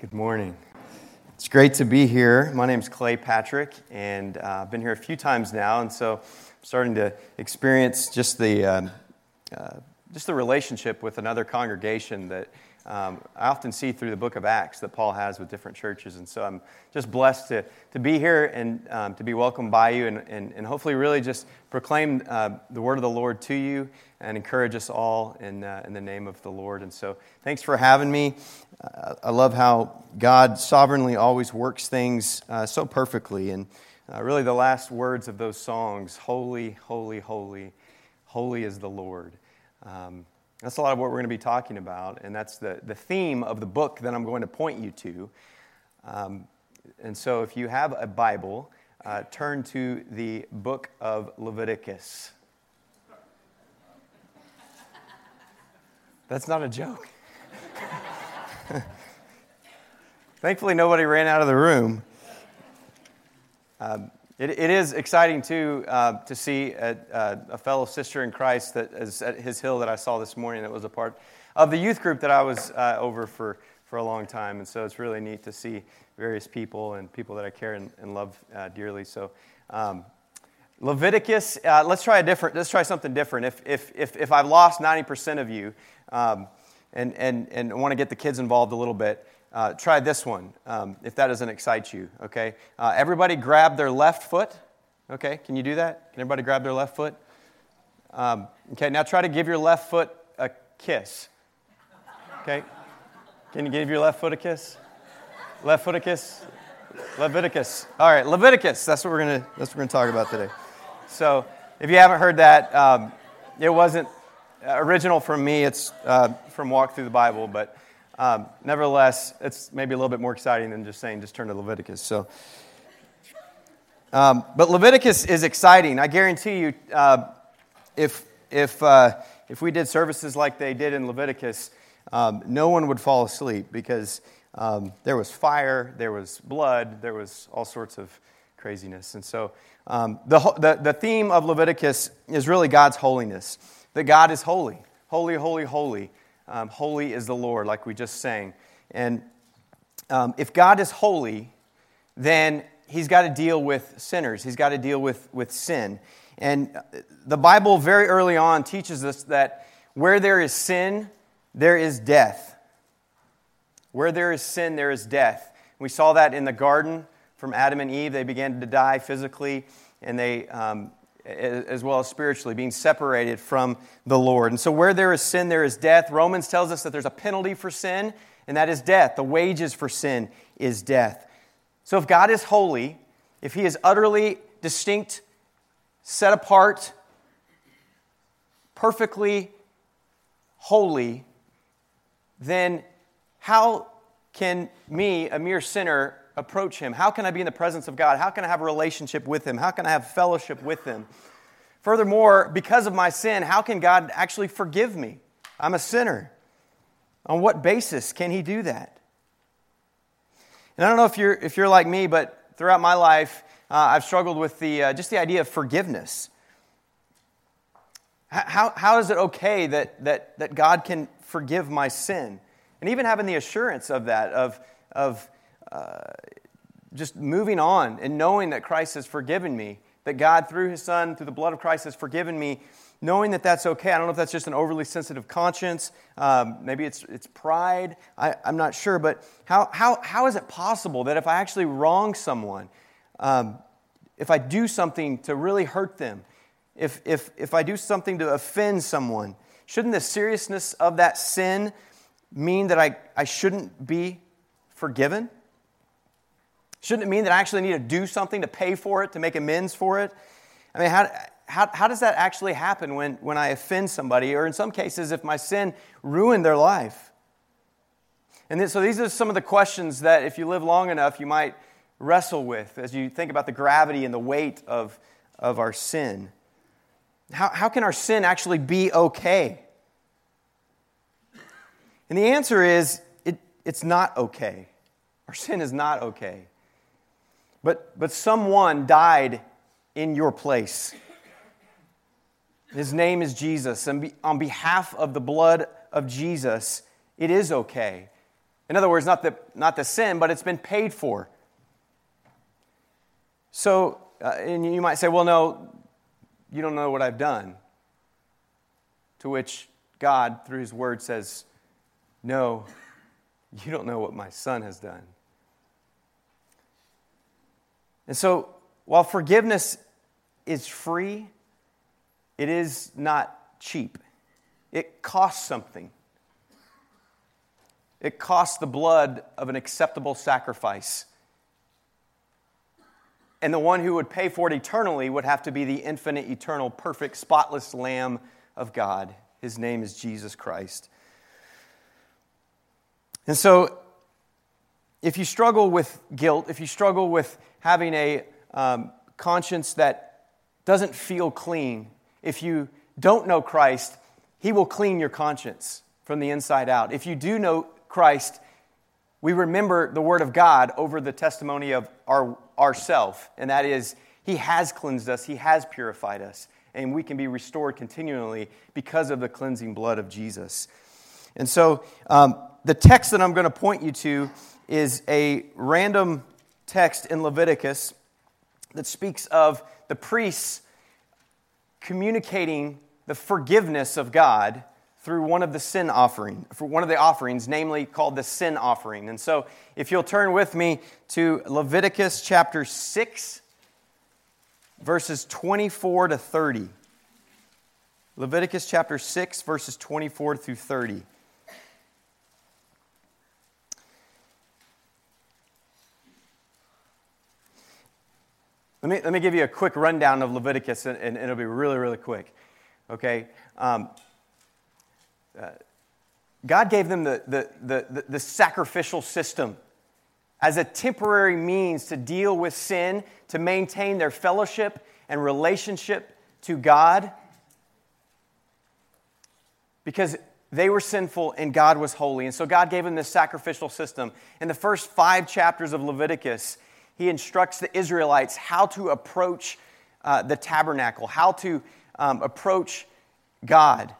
Good morning. It's great to be here. My name is Clay Patrick, and uh, I've been here a few times now, and so I'm starting to experience just the, uh, uh, just the relationship with another congregation that um, I often see through the book of Acts that Paul has with different churches. And so I'm just blessed to, to be here and um, to be welcomed by you and, and, and hopefully really just proclaim uh, the word of the Lord to you and encourage us all in, uh, in the name of the Lord. And so thanks for having me. I love how God sovereignly always works things uh, so perfectly. And uh, really the last words of those songs holy, holy, holy, holy is the Lord. Um, that's a lot of what we're going to be talking about, and that's the, the theme of the book that I'm going to point you to. Um, and so, if you have a Bible, uh, turn to the book of Leviticus. That's not a joke. Thankfully, nobody ran out of the room. Um, it, it is exciting, too, uh, to see a, a, fellow sister in Christ that is at his hill that I saw this morning that was a part of the youth group that I was uh, over for, for a long time. And so it's really neat to see various people and people that I care and, and love uh, dearly. So, um, Leviticus, uh, let's try a different, let's try something different. If, if, if, if I've lost 90% of you um, and, and, and want to get the kids involved a little bit, uh, try this one um, if that doesn't excite you, okay? Uh, everybody grab their left foot, okay? Can you do that? Can everybody grab their left foot? Um, okay, now try to give your left foot a kiss, okay? Can you give your left foot a kiss? Left foot a kiss? Leviticus. All right, Leviticus. That's what we're gonna. That's we're gonna talk about today. So, if you haven't heard that, um, it wasn't original from me. It's uh, from Walk Through the Bible, but um, nevertheless, it's maybe a little bit more exciting than just saying just turn to Leviticus. So, um, but Leviticus is exciting. I guarantee you, uh, if if uh, if we did services like they did in Leviticus, um, no one would fall asleep because um, there was fire, there was blood, there was all sorts of craziness. And so, um, the, the the theme of Leviticus is really God's holiness. That God is holy, holy, holy, holy. Um, holy is the Lord, like we just sang. And um, if God is holy, then he's got to deal with sinners, he's got to deal with, with sin. And the Bible, very early on, teaches us that where there is sin, there is death. Where there is sin, there is death. We saw that in the garden from Adam and Eve. They began to die physically, and they um, as well as spiritually, being separated from the Lord. And so, where there is sin, there is death. Romans tells us that there's a penalty for sin, and that is death. The wages for sin is death. So, if God is holy, if He is utterly distinct, set apart, perfectly holy, then how can me, a mere sinner, approach Him? How can I be in the presence of God? How can I have a relationship with Him? How can I have fellowship with Him? Furthermore, because of my sin, how can God actually forgive me? I'm a sinner. On what basis can He do that? And I don't know if you're, if you're like me, but throughout my life, uh, I've struggled with the, uh, just the idea of forgiveness. How, how is it okay that, that, that God can forgive my sin? And even having the assurance of that, of, of uh, just moving on and knowing that Christ has forgiven me, that God, through his Son, through the blood of Christ, has forgiven me, knowing that that's okay. I don't know if that's just an overly sensitive conscience. Um, maybe it's, it's pride. I, am not sure. But how, how, how is it possible that if I actually wrong someone, um, if I do something to really hurt them, if, if, if I do something to offend someone, shouldn't the seriousness of that sin mean that I, I shouldn't be forgiven? Shouldn't it mean that I actually need to do something to pay for it, to make amends for it? I mean, how, how, how does that actually happen when, when I offend somebody, or in some cases, if my sin ruined their life? And then, so these are some of the questions that, if you live long enough, you might wrestle with as you think about the gravity and the weight of, of our sin. How, how can our sin actually be okay? And the answer is it, it's not okay. Our sin is not okay. But, but someone died in your place. His name is Jesus. And on behalf of the blood of Jesus, it is okay. In other words, not the, not the sin, but it's been paid for. So, uh, and you might say, well, no, you don't know what I've done. To which God, through His Word, says, no, you don't know what my Son has done. And so, while forgiveness is free, it is not cheap. It costs something. It costs the blood of an acceptable sacrifice. And the one who would pay for it eternally would have to be the infinite, eternal, perfect, spotless Lamb of God. His name is Jesus Christ. And so, if you struggle with guilt, if you struggle with having a um, conscience that doesn't feel clean, if you don't know Christ, He will clean your conscience from the inside out. If you do know Christ, we remember the Word of God over the testimony of our, ourself, and that is, He has cleansed us, He has purified us, and we can be restored continually because of the cleansing blood of Jesus. And so, um, the text that I'm going to point you to is a random text in Leviticus that speaks of the priests communicating the forgiveness of God through one of the sin offering, for one of the offerings, namely called the sin offering. And so, if you'll turn with me to Leviticus chapter 6, verses 24 to 30. Leviticus chapter 6, verses 24 through 30. Let me, let me give you a quick rundown of Leviticus, and, and it'll be really, really quick. Okay? Um, uh, God gave them the, the, the, the, sacrificial system as a temporary means to deal with sin, to maintain their fellowship and relationship to God, because they were sinful and God was holy. And so God gave them this sacrificial system. In the first five chapters of Leviticus, he instructs the Israelites how to approach uh, the tabernacle, how to um, approach God.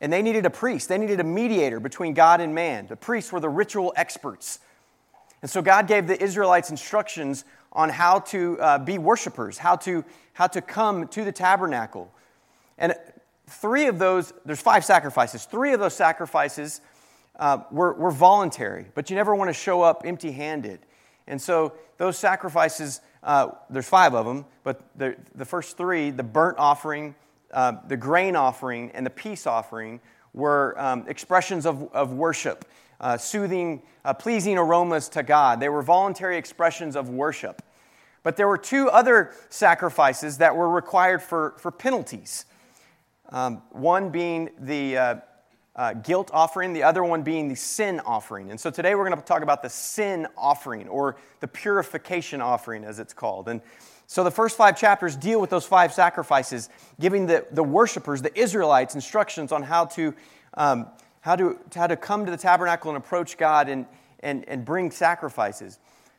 And they needed a priest, they needed a mediator between God and man. The priests were the ritual experts. And so God gave the Israelites instructions on how to uh, be worshipers, how to, how to come to the tabernacle. And three of those, there's five sacrifices. Three of those sacrifices uh, were, were voluntary, but you never want to show up empty handed. And so those sacrifices, uh, there's five of them, but the, the first three, the burnt offering, uh, the grain offering, and the peace offering, were um, expressions of, of worship, uh, soothing, uh, pleasing aromas to God. They were voluntary expressions of worship. But there were two other sacrifices that were required for, for penalties. Um, one being the uh, guilt offering, the other one being the sin offering. And so today we're going to talk about the sin offering or the purification offering, as it's called. And so the first five chapters deal with those five sacrifices, giving the, the worshipers, the Israelites, instructions on how to, um, how, to, how to come to the tabernacle and approach God and, and, and bring sacrifices.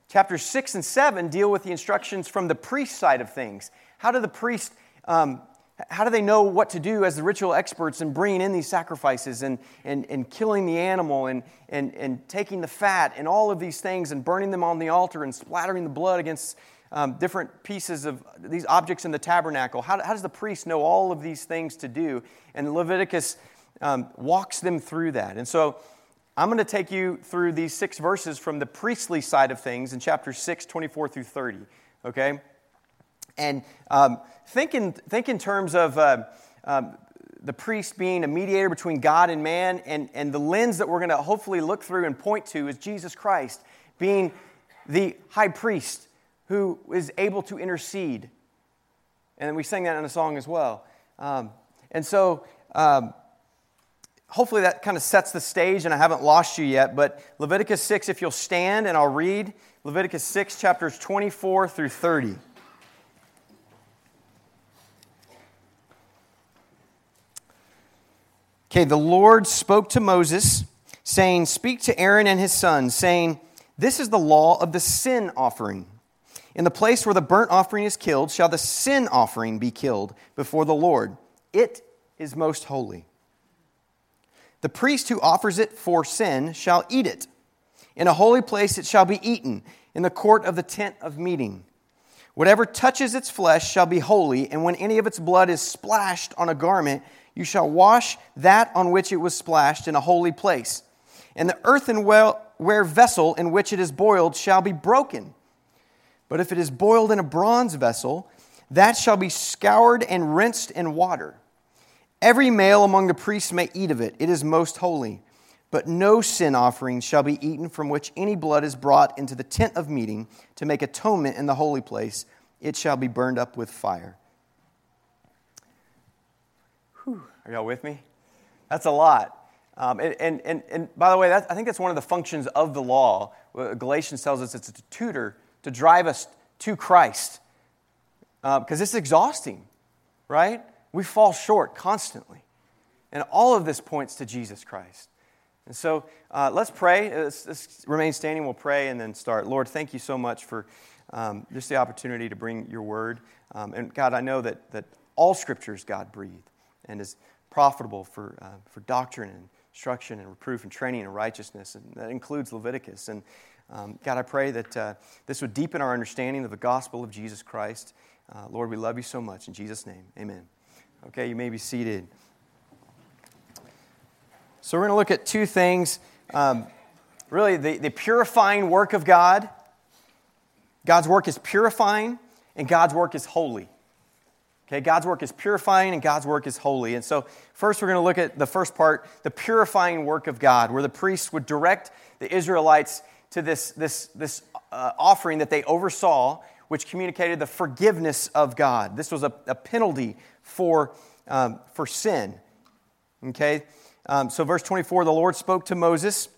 Chapters 6 and 7 deal with the instructions from the priest side of things. How do the priest um, how do they know what to do as the ritual experts in bringing in these sacrifices and, and, and killing the animal and, and, and taking the fat and all of these things and burning them on the altar and splattering the blood against um, different pieces of these objects in the tabernacle? How, how, does the priest know all of these things to do? And Leviticus um, walks them through that. And so I'm going to take you through these six verses from the priestly side of things in chapter 6, 24 through 30. Okay? And um, think, in, think in terms of uh, um, the priest being a mediator between God and man, and, and the lens that we're going to hopefully look through and point to is Jesus Christ being the high priest who is able to intercede. And we sang that in a song as well. Um, and so, um, hopefully, that kind of sets the stage, and I haven't lost you yet. But Leviticus 6, if you'll stand and I'll read Leviticus 6, chapters 24 through 30. Okay, the Lord spoke to Moses, saying, Speak to Aaron and his sons, saying, This is the law of the sin offering. In the place where the burnt offering is killed, shall the sin offering be killed before the Lord. It is most holy. The priest who offers it for sin shall eat it. In a holy place it shall be eaten, in the court of the tent of meeting. Whatever touches its flesh shall be holy, and when any of its blood is splashed on a garment, you shall wash that on which it was splashed in a holy place. And the earthenware vessel in which it is boiled shall be broken. But if it is boiled in a bronze vessel, that shall be scoured and rinsed in water. Every male among the priests may eat of it, it is most holy. But no sin offering shall be eaten from which any blood is brought into the tent of meeting to make atonement in the holy place. It shall be burned up with fire. Whew. Are y'all with me? That's a lot. Um, and, and, and, by the way, I think that's one of the functions of the law. Galatians tells us it's a tutor to drive us to Christ. Because uh, it's exhausting, right? We fall short constantly. And all of this points to Jesus Christ. And so uh, let's pray. Let's, let's, remain standing. We'll pray and then start. Lord, thank you so much for um, just the opportunity to bring your word. Um, and God, I know that, that all scriptures God breathed and is profitable for, uh, for doctrine and instruction and reproof and training and righteousness. And that includes Leviticus. And um, God, I pray that uh, this would deepen our understanding of the gospel of Jesus Christ. Uh, Lord, we love you so much. In Jesus' name, amen. Okay, you may be seated. So, we're going to look at two things um, really, the, the purifying work of God. God's work is purifying, and God's work is holy. Okay, God's work is purifying and God's work is holy. And so, first, we're going to look at the first part the purifying work of God, where the priests would direct the Israelites to this, this, this uh, offering that they oversaw, which communicated the forgiveness of God. This was a, a penalty for, um, for sin. Okay? Um, so, verse 24 the Lord spoke to Moses,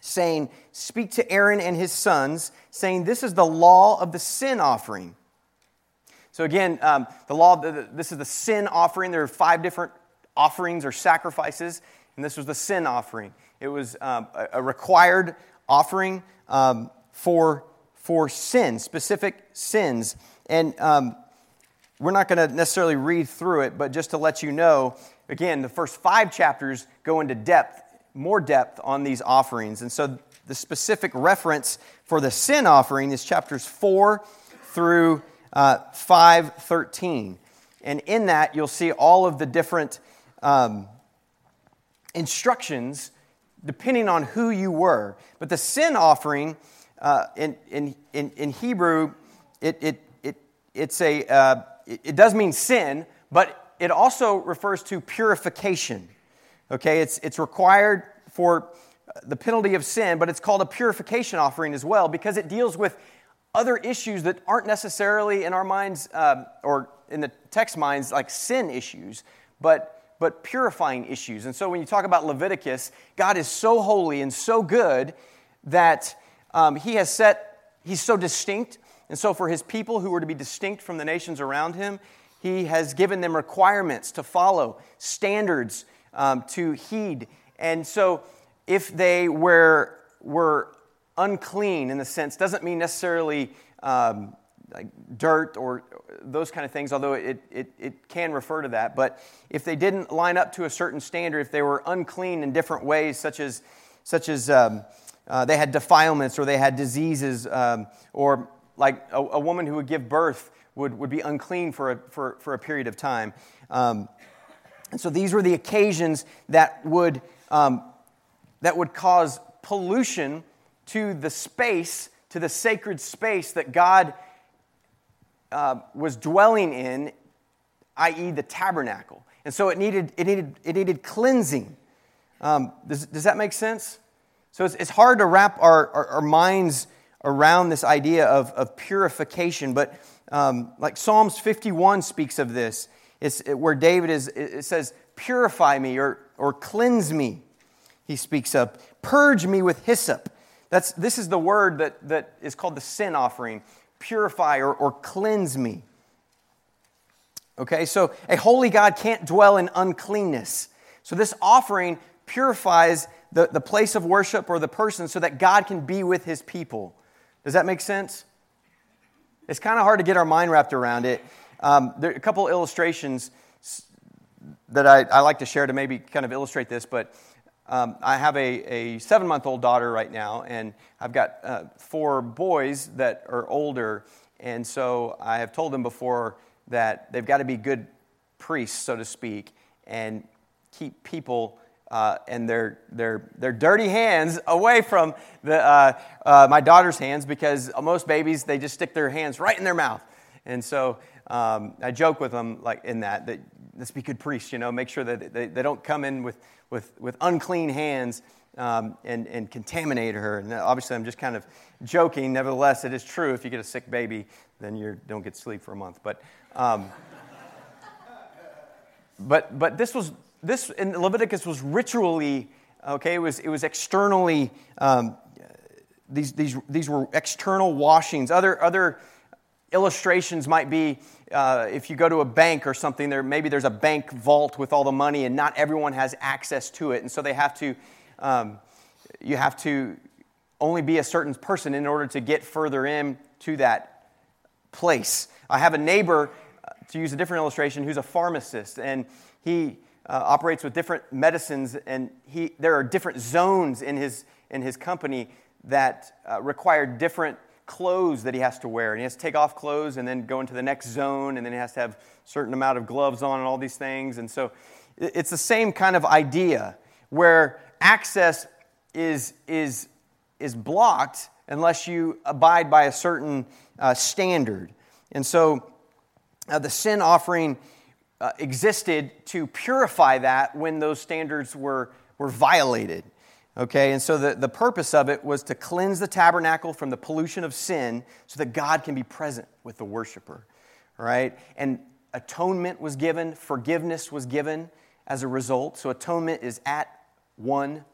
saying, Speak to Aaron and his sons, saying, This is the law of the sin offering. So, again, um, the law, this is the sin offering. There are five different offerings or sacrifices, and this was the sin offering. It was um, a, a, required offering um, for, for sin, specific sins. And um, we're not going to necessarily read through it, but just to let you know, again, the first five chapters go into depth, more depth on these offerings. And so the specific reference for the sin offering is chapters 4 through uh, 513. And in that, you'll see all of the different um, instructions depending on who you were. But the sin offering uh, in, in, in, in Hebrew, it, it, it, it's a, uh, it does mean sin, but it also refers to purification. Okay, it's, it's required for the penalty of sin, but it's called a purification offering as well because it deals with other issues that aren't necessarily in our minds um, or in the text minds like sin issues, but, but purifying issues. And so when you talk about Leviticus, God is so holy and so good that um, He has set, He's so distinct and so, for his people who were to be distinct from the nations around him, he has given them requirements to follow, standards um, to heed. And so, if they were, were unclean in the sense, doesn't mean necessarily um, like dirt or those kind of things, although it, it, it can refer to that. But if they didn't line up to a certain standard, if they were unclean in different ways, such as, such as um, uh, they had defilements or they had diseases um, or like a, a, woman who would give birth would, would be unclean for a, for, for a period of time. Um, and so these were the occasions that would, um, that would cause pollution to the space, to the sacred space that God uh, was dwelling in, i.e., the tabernacle. And so it needed, it needed, it needed cleansing. Um, does, does that make sense? So it's, it's hard to wrap our, our, our minds around this idea of, of purification. But um, like Psalms 51 speaks of this, it's where David is, it says, purify me or, or cleanse me. He speaks of, purge me with hyssop. That's, this is the word that, that is called the sin offering purify or, or cleanse me. Okay, so a holy God can't dwell in uncleanness. So this offering purifies the, the place of worship or the person so that God can be with his people. Does that make sense? It's kind of hard to get our mind wrapped around it. Um, there are a couple illustrations that I, I, like to share to maybe kind of illustrate this, but um, I have a, a seven month old daughter right now, and I've got uh, four boys that are older. And so I have told them before that they've got to be good priests, so to speak, and keep people uh, and their, their, their dirty hands away from the, uh, uh, my daughter's hands because most babies, they just stick their hands right in their mouth. And so um, I joke with them like in that, that let's be good priests, you know, make sure that they, they don't come in with, with, with unclean hands um, and, and contaminate her. And obviously, I'm just kind of joking. Nevertheless, it is true. If you get a sick baby, then you don't get sleep for a month. But, um, but, but this was this in Leviticus was ritually okay. It was it was externally. Um, these, these, these were external washings. Other, other illustrations might be uh, if you go to a bank or something, there, maybe there's a bank vault with all the money and not everyone has access to it. And so they have to, um, you have to only be a certain person in order to get further in to that place. I have a neighbor, uh, to use a different illustration, who's a pharmacist, and he uh, operates with different medicines, and he, there are different zones in his, in his company that uh, require different clothes that he has to wear. And he has to take off clothes and then go into the next zone, and then he has to have a certain amount of gloves on and all these things. And so it's the same kind of idea where access is, is, is blocked unless you abide by a certain uh, standard. And so uh, the sin offering uh, existed to purify that when those standards were, were violated. Okay, and so the, the purpose of it was to cleanse the tabernacle from the pollution of sin so that God can be present with the worshiper. Right? And atonement was given, forgiveness was given as a result. So atonement is at one.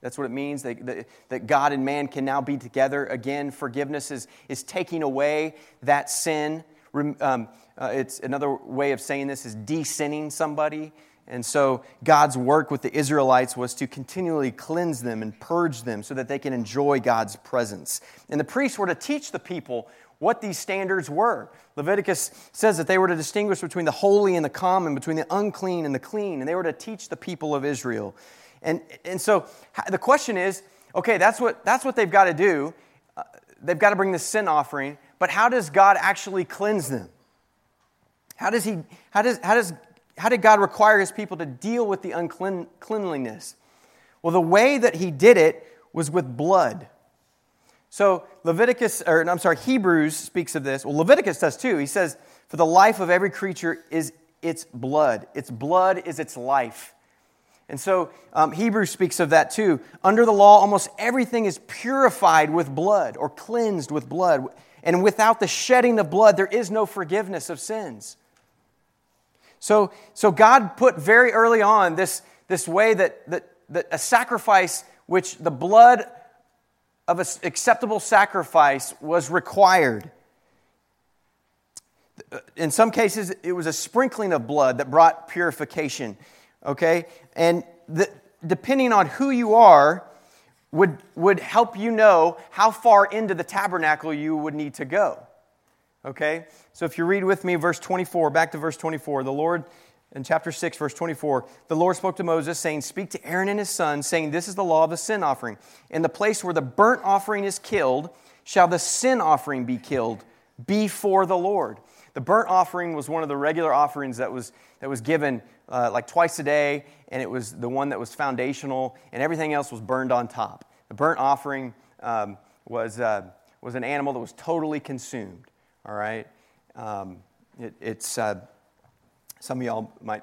That's what it means that, that, that God and man can now be together again. Forgiveness is, is taking away that sin. Um, uh, it's another way of saying this is de-sinning somebody. And so God's work with the Israelites was to continually cleanse them and purge them so that they can enjoy God's presence. And the priests were to teach the people what these standards were. Leviticus says that they were to distinguish between the holy and the common, between the unclean and the clean, and they were to teach the people of Israel. And, and so the question is okay, that's what, that's what they've got to do. Uh, they've got to bring the sin offering, but how does God actually cleanse them? How does he, how does, how does, how did God require his people to deal with the uncleanliness? Well, the way that he did it was with blood. So Leviticus, or I'm sorry, Hebrews speaks of this. Well, Leviticus does too. He says, For the life of every creature is its blood. Its blood is its life. And so um, Hebrews speaks of that too. Under the law, almost everything is purified with blood or cleansed with blood. And without the shedding of blood, there is no forgiveness of sins. So, so God put very early on this, this way that, that, that a sacrifice, which the blood of an acceptable sacrifice was required. Uh, in some cases, it was a sprinkling of blood that brought purification. Okay? And the, depending on who you are, would, would help you know how far into the tabernacle you would need to go. Okay? So if you read with me verse 24, back to verse 24, the Lord, in chapter 6, verse 24, the Lord spoke to Moses, saying, Speak to Aaron and his sons, saying, This is the law of the sin offering. In the place where the burnt offering is killed, shall the sin offering be killed before the Lord. The burnt offering was one of the regular offerings that was, that was given uh, like twice a day, and it was the one that was foundational, and everything else was burned on top. The burnt offering um, was, uh, was an animal that was totally consumed. All right? Um, it, it's, uh, some of y'all might,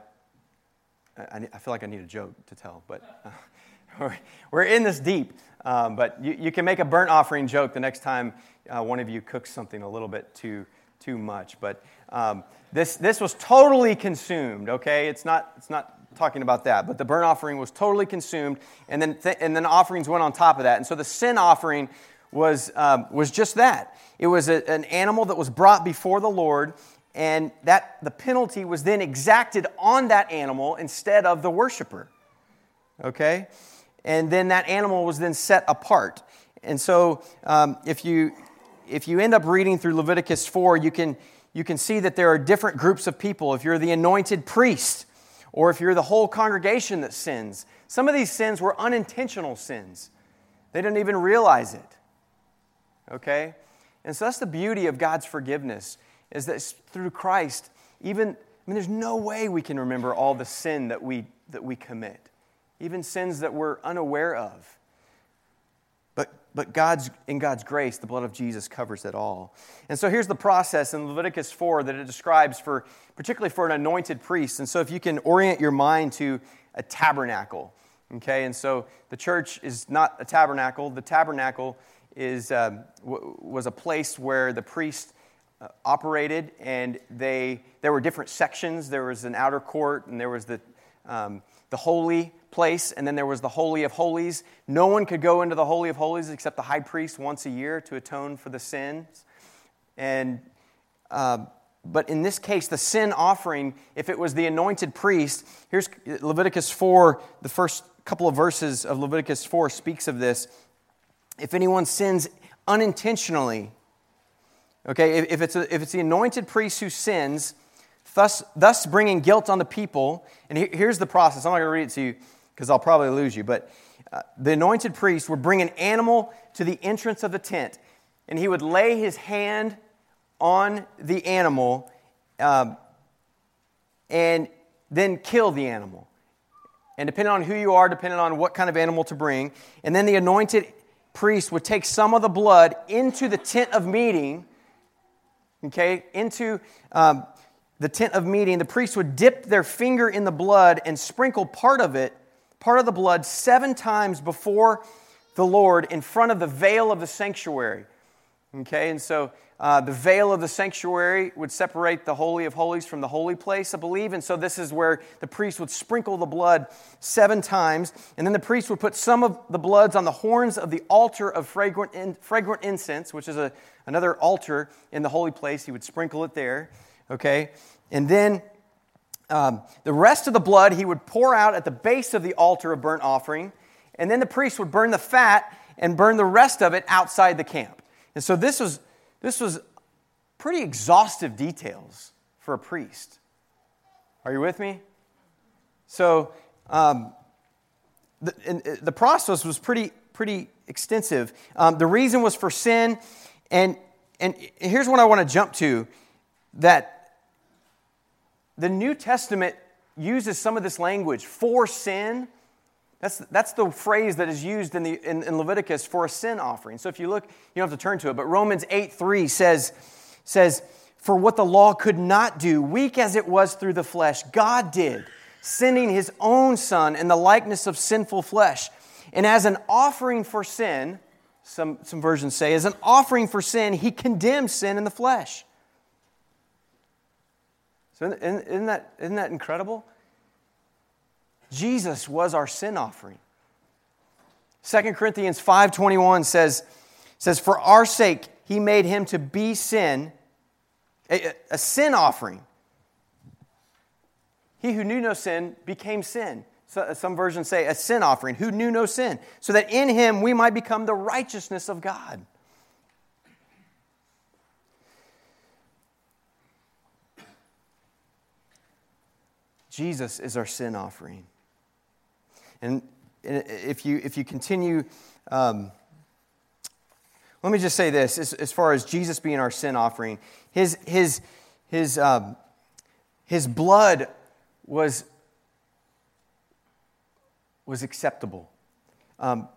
I, I, feel like I need a joke to tell, but uh, we're, in this deep. Um, but you, you, can make a burnt offering joke the next time uh, one of you cooks something a little bit too, too much. But um, this, this was totally consumed, okay? It's not, it's not talking about that, but the burnt offering was totally consumed, and then, th- and then offerings went on top of that. And so the sin offering was, um, was just that. It was a, an animal that was brought before the Lord, and that the penalty was then exacted on that animal instead of the worshiper. Okay? And then that animal was then set apart. And so um, if, you, if you end up reading through Leviticus 4, you can, you can see that there are different groups of people. If you're the anointed priest, or if you're the whole congregation that sins, Some of these sins were unintentional sins, they didn't even realize it. Okay? And so that's the beauty of God's forgiveness, is that through Christ, even, I mean, there's no way we can remember all the sin that we, that we commit, even sins that we're unaware of. But, but God's, in God's grace, the blood of Jesus covers it all. And so here's the process in Leviticus 4 that it describes for, particularly for an anointed priest. And so if you can orient your mind to a tabernacle, okay? And so the church is not a tabernacle. The tabernacle is, um, w- was a place where the priest uh, operated, and they, there were different sections. There was an outer court, and there was the, um, the holy place, and then there was the Holy of Holies. No one could go into the Holy of Holies except the high priest once a year to atone for the sins. And, uh, but in this case, the sin offering, if it was the anointed priest, here's Leviticus 4, the first couple of verses of Leviticus 4 speaks of this. If anyone sins unintentionally, okay, if, it's, a, if it's the anointed priest who sins, thus, thus bringing guilt on the people, and here's the process. I'm not going to read it to you because I'll probably lose you, but uh, the anointed priest would bring an animal to the entrance of the tent, and he would lay his hand on the animal um, and then kill the animal. And depending on who you are, depending on what kind of animal to bring, and then the anointed priest would take some of the blood into the tent of meeting, okay, into um, the tent of meeting. The priest would dip their finger in the blood and sprinkle part of it, part of the blood, seven times before the Lord in front of the veil of the sanctuary. Okay, and so uh, the veil of the sanctuary would separate the Holy of Holies from the holy place, I believe. And so this is where the priest would sprinkle the blood seven times. And then the priest would put some of the bloods on the horns of the altar of fragrant, in, fragrant incense, which is a, another altar in the holy place. He would sprinkle it there. Okay? And then um, the rest of the blood he would pour out at the base of the altar of burnt offering. And then the priest would burn the fat and burn the rest of it outside the camp. And so this was this was pretty exhaustive details for a priest. Are you with me? So um, the, uh, the process was pretty, pretty extensive. Um, the reason was for sin. And, and here's what I want to jump to that the New Testament uses some of this language for sin that's, that's the phrase that is used in, the, in, in, Leviticus for a sin offering. So if you look, you don't have to turn to it, but Romans 8 3 says, says, For what the law could not do, weak as it was through the flesh, God did, sending his own Son in the likeness of sinful flesh. And as an offering for sin, some, some versions say, as an offering for sin, he condemned sin in the flesh. So isn't, isn't that, isn't that incredible? Jesus was our sin offering. 2 Corinthians 5:21 says, says, For our sake he made him to be sin, a, a sin offering. He who knew no sin became sin. So, uh, some versions say a sin offering, who knew no sin, so that in him we might become the righteousness of God. Jesus is our sin offering. And if you, if you continue, um, let me just say this as, as, far as Jesus being our sin offering, his, his, his, um, his blood was, was acceptable. Um,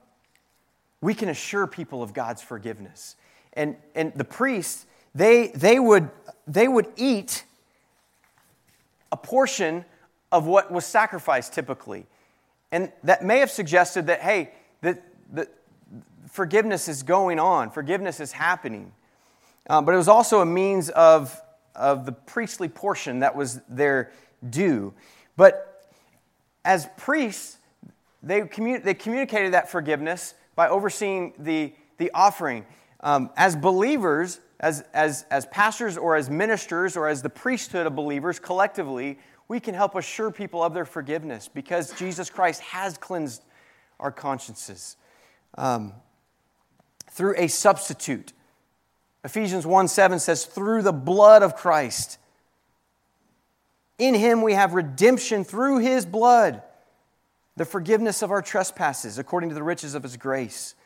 we can assure people of God's forgiveness. And, and the priests, they, they, would, they would eat a portion of what was sacrificed typically. And that may have suggested that, hey, that, that forgiveness is going on, forgiveness is happening. Um, but it was also a means of, of the priestly portion that was their due. But as priests, they, commun- they communicated that forgiveness by overseeing the, the offering. Um, as believers, as, as, as pastors or as ministers or as the priesthood of believers collectively, we can help assure people of their forgiveness because Jesus Christ has cleansed our consciences um, through a substitute. Ephesians 1 7 says, through the blood of Christ. In him we have redemption through his blood, the forgiveness of our trespasses according to the riches of his grace.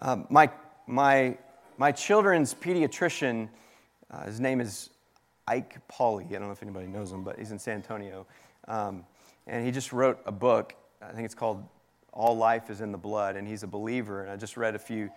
Um, my, my, my children's pediatrician, uh, his name is Ike Pauly. I don't know if anybody knows him, but he's in San Antonio. Um, and he just wrote a book. I think it's called All Life is in the Blood. And he's a believer. And I just read a few,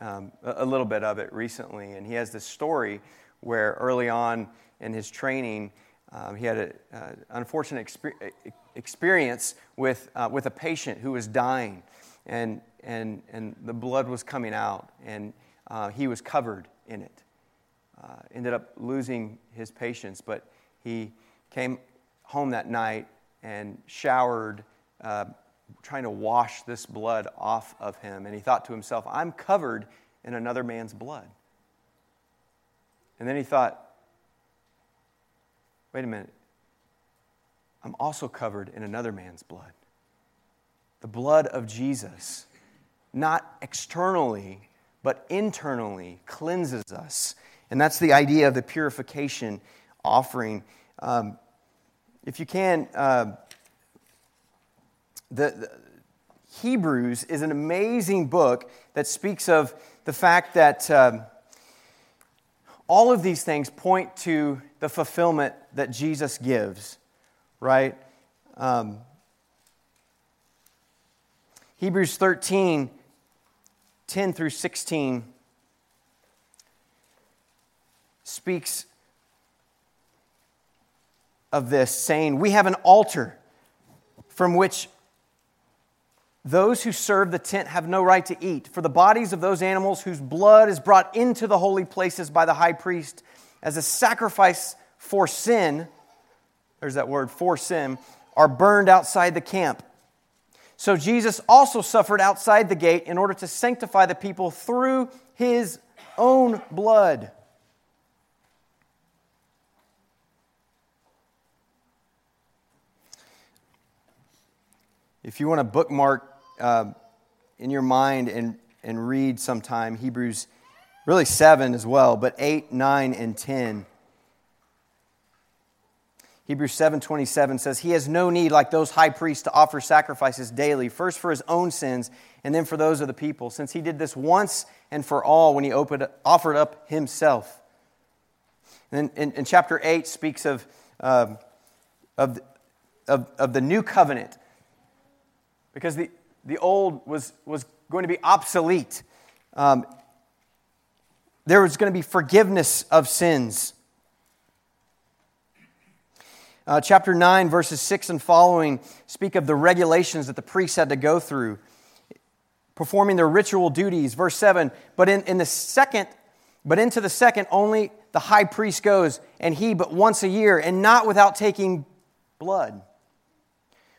um, a little bit of it recently. And he has this story where early on in his training, um, he had an uh, unfortunate exper- experience with, uh, with a patient who was dying, and, and, and the blood was coming out, and uh, he was covered in it. Uh, ended up losing his patience, but he came home that night and showered, uh, trying to wash this blood off of him. And he thought to himself, I'm covered in another man's blood. And then he thought, wait a minute, I'm also covered in another man's blood. The blood of Jesus, not externally, but internally cleanses us. And that's the idea of the purification offering. Um, if you can, uh, the, the, Hebrews is an amazing book that speaks of the fact that um, all of these things point to the fulfillment that Jesus gives, right? Um, Hebrews 13, 10 through 16 speaks of this, saying, We have an altar from which those who serve the tent have no right to eat, for the bodies of those animals whose blood is brought into the holy places by the high priest as a sacrifice for sin, there's that word, for sin, are burned outside the camp. So Jesus also suffered outside the gate in order to sanctify the people through his own blood. If you want to bookmark uh, in your mind and, and read sometime Hebrews, really 7 as well, but 8, 9, and 10. Hebrews 7:27 says he has no need like those high priests to offer sacrifices daily first for his own sins and then for those of the people since he did this once and for all when he opened, offered up himself. And then in, chapter 8 speaks of, um, of, of, of the new covenant because the, the old was, was going to be obsolete. Um, there was going to be forgiveness of sins. Uh, chapter 9, verses 6 and following speak of the regulations that the priests had to go through, performing their ritual duties. Verse 7, but in, in the second, but into the second, only the high priest goes, and he but once a year, and not without taking blood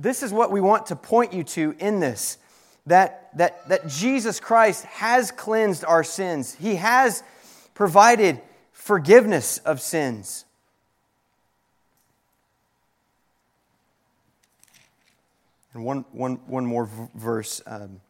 this is what we want to point you to in this that, that, that Jesus Christ has cleansed our sins, He has provided forgiveness of sins. And one, one, one more v- verse, um,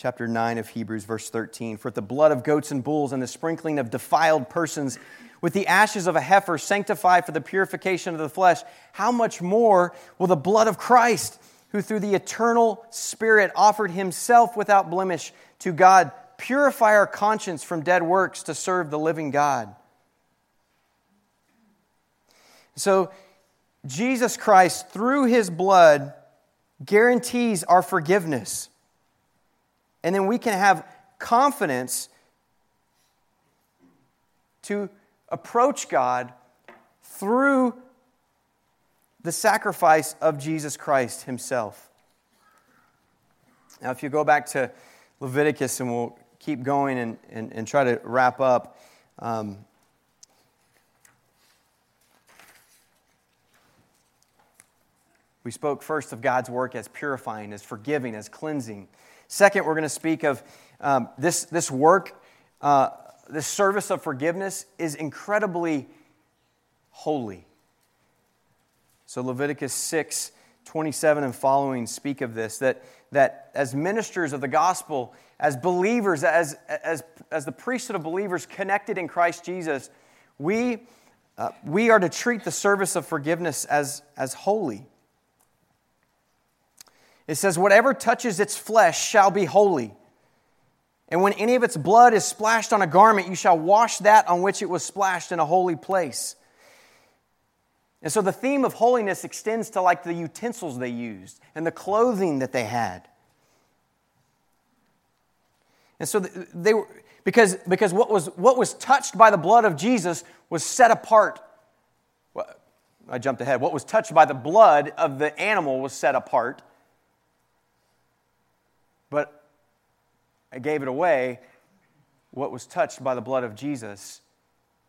chapter 9 of Hebrews, verse 13. For the blood of goats and bulls and the sprinkling of defiled persons with the ashes of a heifer sanctified for the purification of the flesh, how much more will the blood of Christ, who through the eternal Spirit offered himself without blemish to God, purify our conscience from dead works to serve the living God? So, Jesus Christ, through his blood, guarantees our forgiveness. And then we can have confidence to approach God through the sacrifice of Jesus Christ himself. Now, if you go back to Leviticus, and we'll keep going and, and, and try to wrap up. Um, We spoke first of God's work as purifying, as forgiving, as cleansing. Second, we're going to speak of um, this, this work, uh, this service of forgiveness is incredibly holy. So Leviticus 6 27 and following speak of this that, that as ministers of the gospel, as believers, as, as, as the priesthood of believers connected in Christ Jesus, we, uh, we are to treat the service of forgiveness as, as holy. It says, Whatever touches its flesh shall be holy. And when any of its blood is splashed on a garment, you shall wash that on which it was splashed in a holy place. And so the theme of holiness extends to like the utensils they used and the clothing that they had. And so they were, because, because what, was, what was touched by the blood of Jesus was set apart. Well, I jumped ahead. What was touched by the blood of the animal was set apart. But I gave it away. What was touched by the blood of Jesus,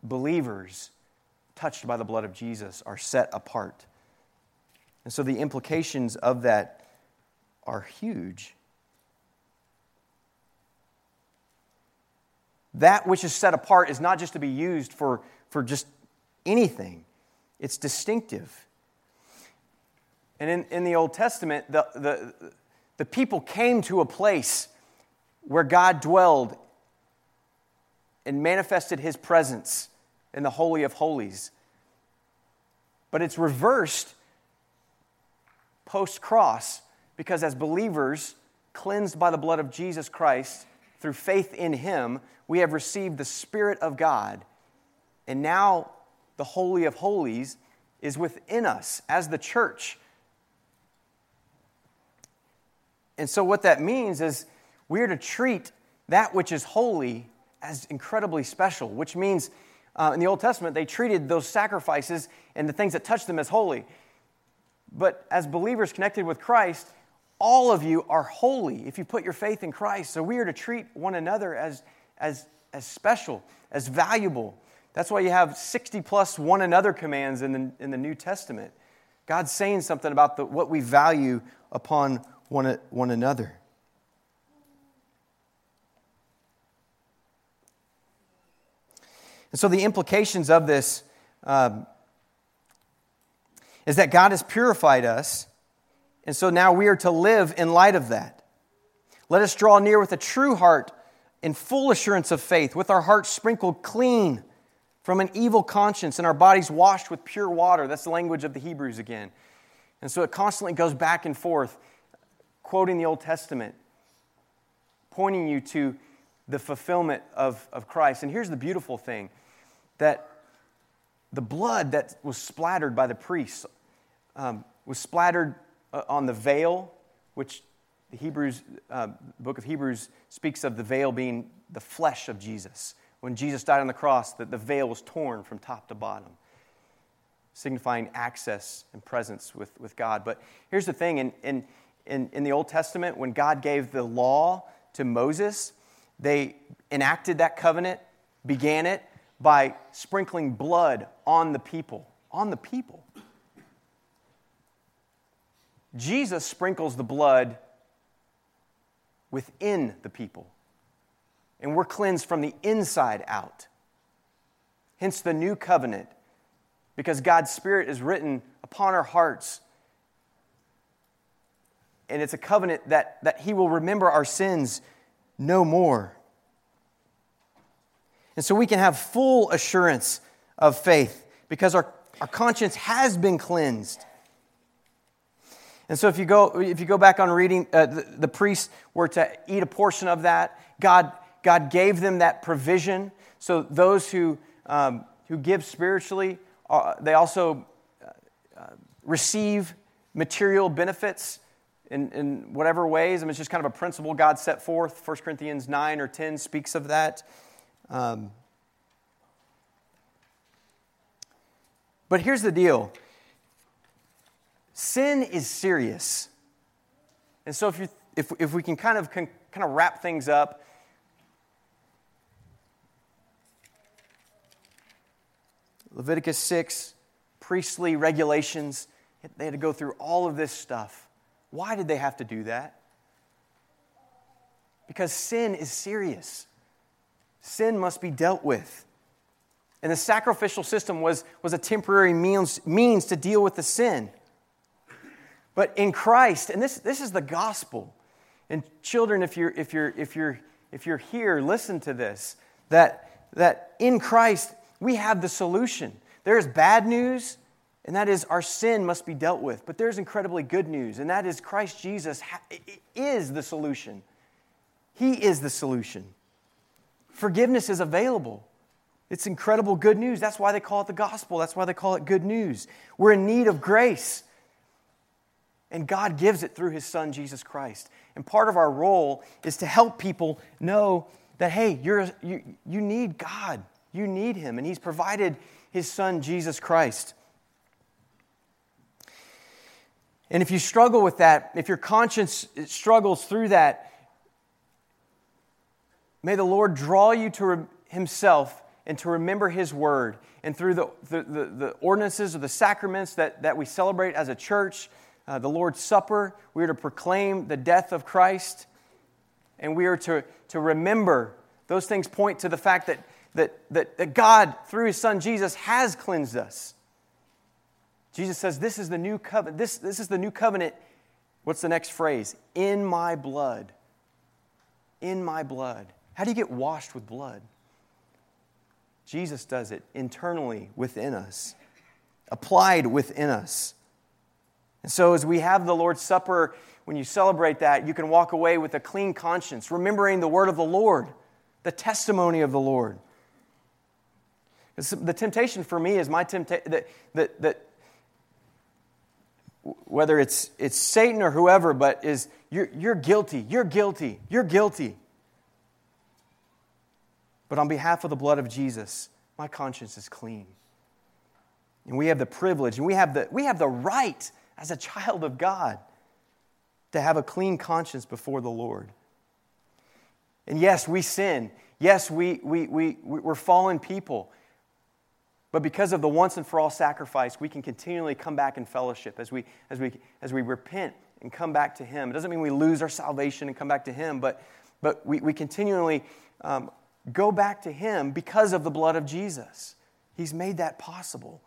believers touched by the blood of Jesus are set apart. And so the implications of that are huge. That which is set apart is not just to be used for, for just anything, it's distinctive. And in, in the Old Testament, the, the, the people came to a place where God dwelled and manifested his presence in the Holy of Holies. But it's reversed post cross because as believers, cleansed by the blood of Jesus Christ, through faith in him, we have received the Spirit of God. And now the Holy of Holies is within us as the church. And so, what that means is we are to treat that which is holy as incredibly special, which means uh, in the Old Testament, they treated those sacrifices and the things that touched them as holy. But as believers connected with Christ, all of you are holy if you put your faith in Christ. So we are to treat one another as, as, as special, as valuable. That's why you have 60 plus one another commands in the, in the New Testament. God's saying something about the, what we value upon one, one another. And so the implications of this um, is that God has purified us and so now we are to live in light of that. Let us draw near with a true heart in full assurance of faith, with our hearts sprinkled clean from an evil conscience and our bodies washed with pure water. That's the language of the Hebrews again. And so it constantly goes back and forth, quoting the Old Testament, pointing you to the fulfillment of, of Christ. And here's the beautiful thing that the blood that was splattered by the priests um, was splattered uh, on the veil, which the Hebrews, uh, book of Hebrews speaks of the veil being the flesh of Jesus. When Jesus died on the cross, that the veil was torn from top to bottom, signifying access and presence with, with God. But here's the thing in, in, in, in the Old Testament, when God gave the law to Moses, they enacted that covenant, began it by sprinkling blood on the people. On the people. Jesus sprinkles the blood within the people, and we're cleansed from the inside out. Hence the new covenant, because God's Spirit is written upon our hearts. And it's a covenant that, that He will remember our sins no more. And so we can have full assurance of faith because our, our conscience has been cleansed. And so if you go, if you go back on reading, uh, the, the priests were to eat a portion of that. God, God gave them that provision. So those who, um, who give spiritually, uh, they also uh, receive material benefits in, in whatever ways. I mean, it's just kind of a principle God set forth. 1 Corinthians 9 or 10 speaks of that. Um, but here's the deal sin is serious. And so if, you, if, if we can kind of, can, kind of wrap things up, Leviticus 6, priestly regulations, They had to go through all of this stuff. Why did they have to do that? Because sin is serious. Sin must be dealt with. And the sacrificial system was, was a temporary means, means to deal with the sin. But in Christ, and this, this is the gospel. And children, if you're, if, you're, if, you're, if you're here, listen to this that, that in Christ, we have the solution. There is bad news, and that is our sin must be dealt with. But there's incredibly good news, and that is Christ Jesus is the solution. He is the solution. Forgiveness is available. It's incredible good news. That's why they call it the gospel. That's why they call it good news. We're in need of grace. And God gives it through His Son, Jesus Christ. And part of our role is to help people know that, hey, you're, you, you need God. You need Him. And He's provided His Son, Jesus Christ. And if you struggle with that, if your conscience struggles through that, may the Lord draw you to Himself and to remember His Word. And through the, the, the, the ordinances or the sacraments that, that we celebrate as a church, uh, the Lord's Supper. We are to proclaim the death of Christ, and we are to, to remember. Those things point to the fact that, that, that, that God, through His Son Jesus, has cleansed us. Jesus says, This is the new covenant. This, this is the new covenant. What's the next phrase? In my blood. In my blood. How do you get washed with blood? Jesus does it internally within us, applied within us. And so, as we have the Lord's Supper, when you celebrate that, you can walk away with a clean conscience, remembering the word of the Lord, the testimony of the Lord. The temptation for me is my temptation that, that, that whether it's, it's Satan or whoever, but is you're, you're guilty, you're guilty, you're guilty. But on behalf of the blood of Jesus, my conscience is clean. And we have the privilege and we have the, we have the right as a child of God to have a clean conscience before the Lord. And yes, we sin. Yes, we, we, we, we're fallen people. But because of the once and for all sacrifice, we can continually come back in fellowship as we, as we, as we repent and come back to Him. It doesn't mean we lose our salvation and come back to Him, but, but we, we continually um, go back to Him because of the blood of Jesus. He's made that possible.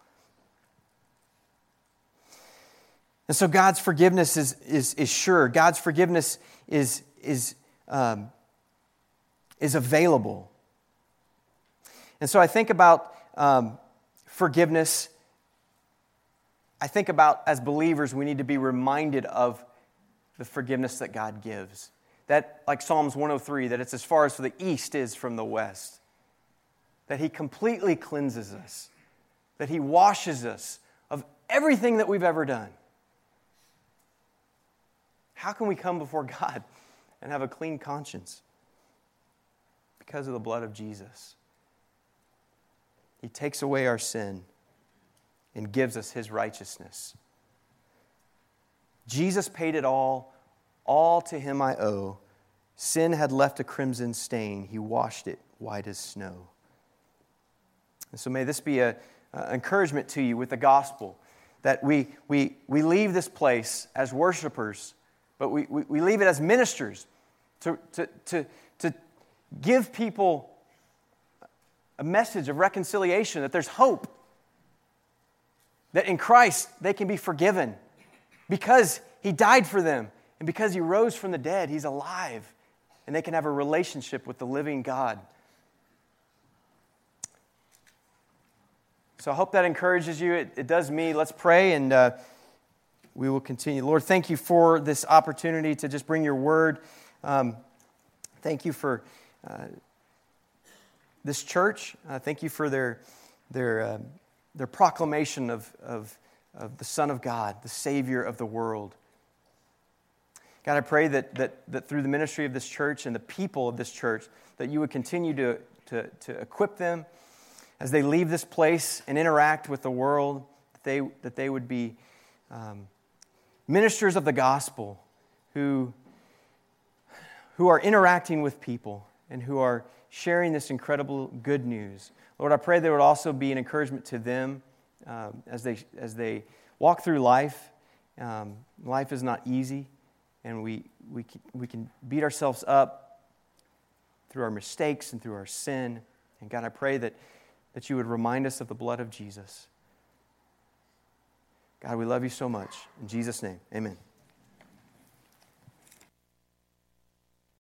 And so God's forgiveness is, is, is sure. God's forgiveness is, is, um, is available. And so I think about um, forgiveness. I think about, as believers, we need to be reminded of the forgiveness that God gives. That, like Psalms 103, that it's as far as the east is from the west. That He completely cleanses us. That He washes us of everything that we've ever done. How can we come before God and have a clean conscience? Because of the blood of Jesus. He takes away our sin and gives us his righteousness. Jesus paid it all. All to him I owe. Sin had left a crimson stain. He washed it white as snow. And so may this be an encouragement to you with the gospel that we, we, we leave this place as worshipers but we, we, we leave it as ministers to, to, to, to give people a message of reconciliation, that there's hope, that in Christ they can be forgiven because He died for them and because He rose from the dead, He's alive and they can have a relationship with the living God. So I hope that encourages you. It, it does me. Let's pray and. Uh, we will continue. Lord, thank you for this opportunity to just bring your word. Um, thank you for uh, this church. Uh, thank you for their, their, uh, their proclamation of, of, of the Son of God, the Savior of the world. God, I pray that, that, that through the ministry of this church and the people of this church, that you would continue to, to, to equip them as they leave this place and interact with the world, that they, that they would be um, ministers of the gospel who, who are interacting with people and who are sharing this incredible good news. Lord, I pray there would also be an encouragement to them uh, as, they, as they walk through life. Um, life is not easy, and we, we, we can beat ourselves up through our mistakes and through our sin. And God, I pray that, that you would remind us of the blood of Jesus. God, we love you so much. In Jesus' name, amen.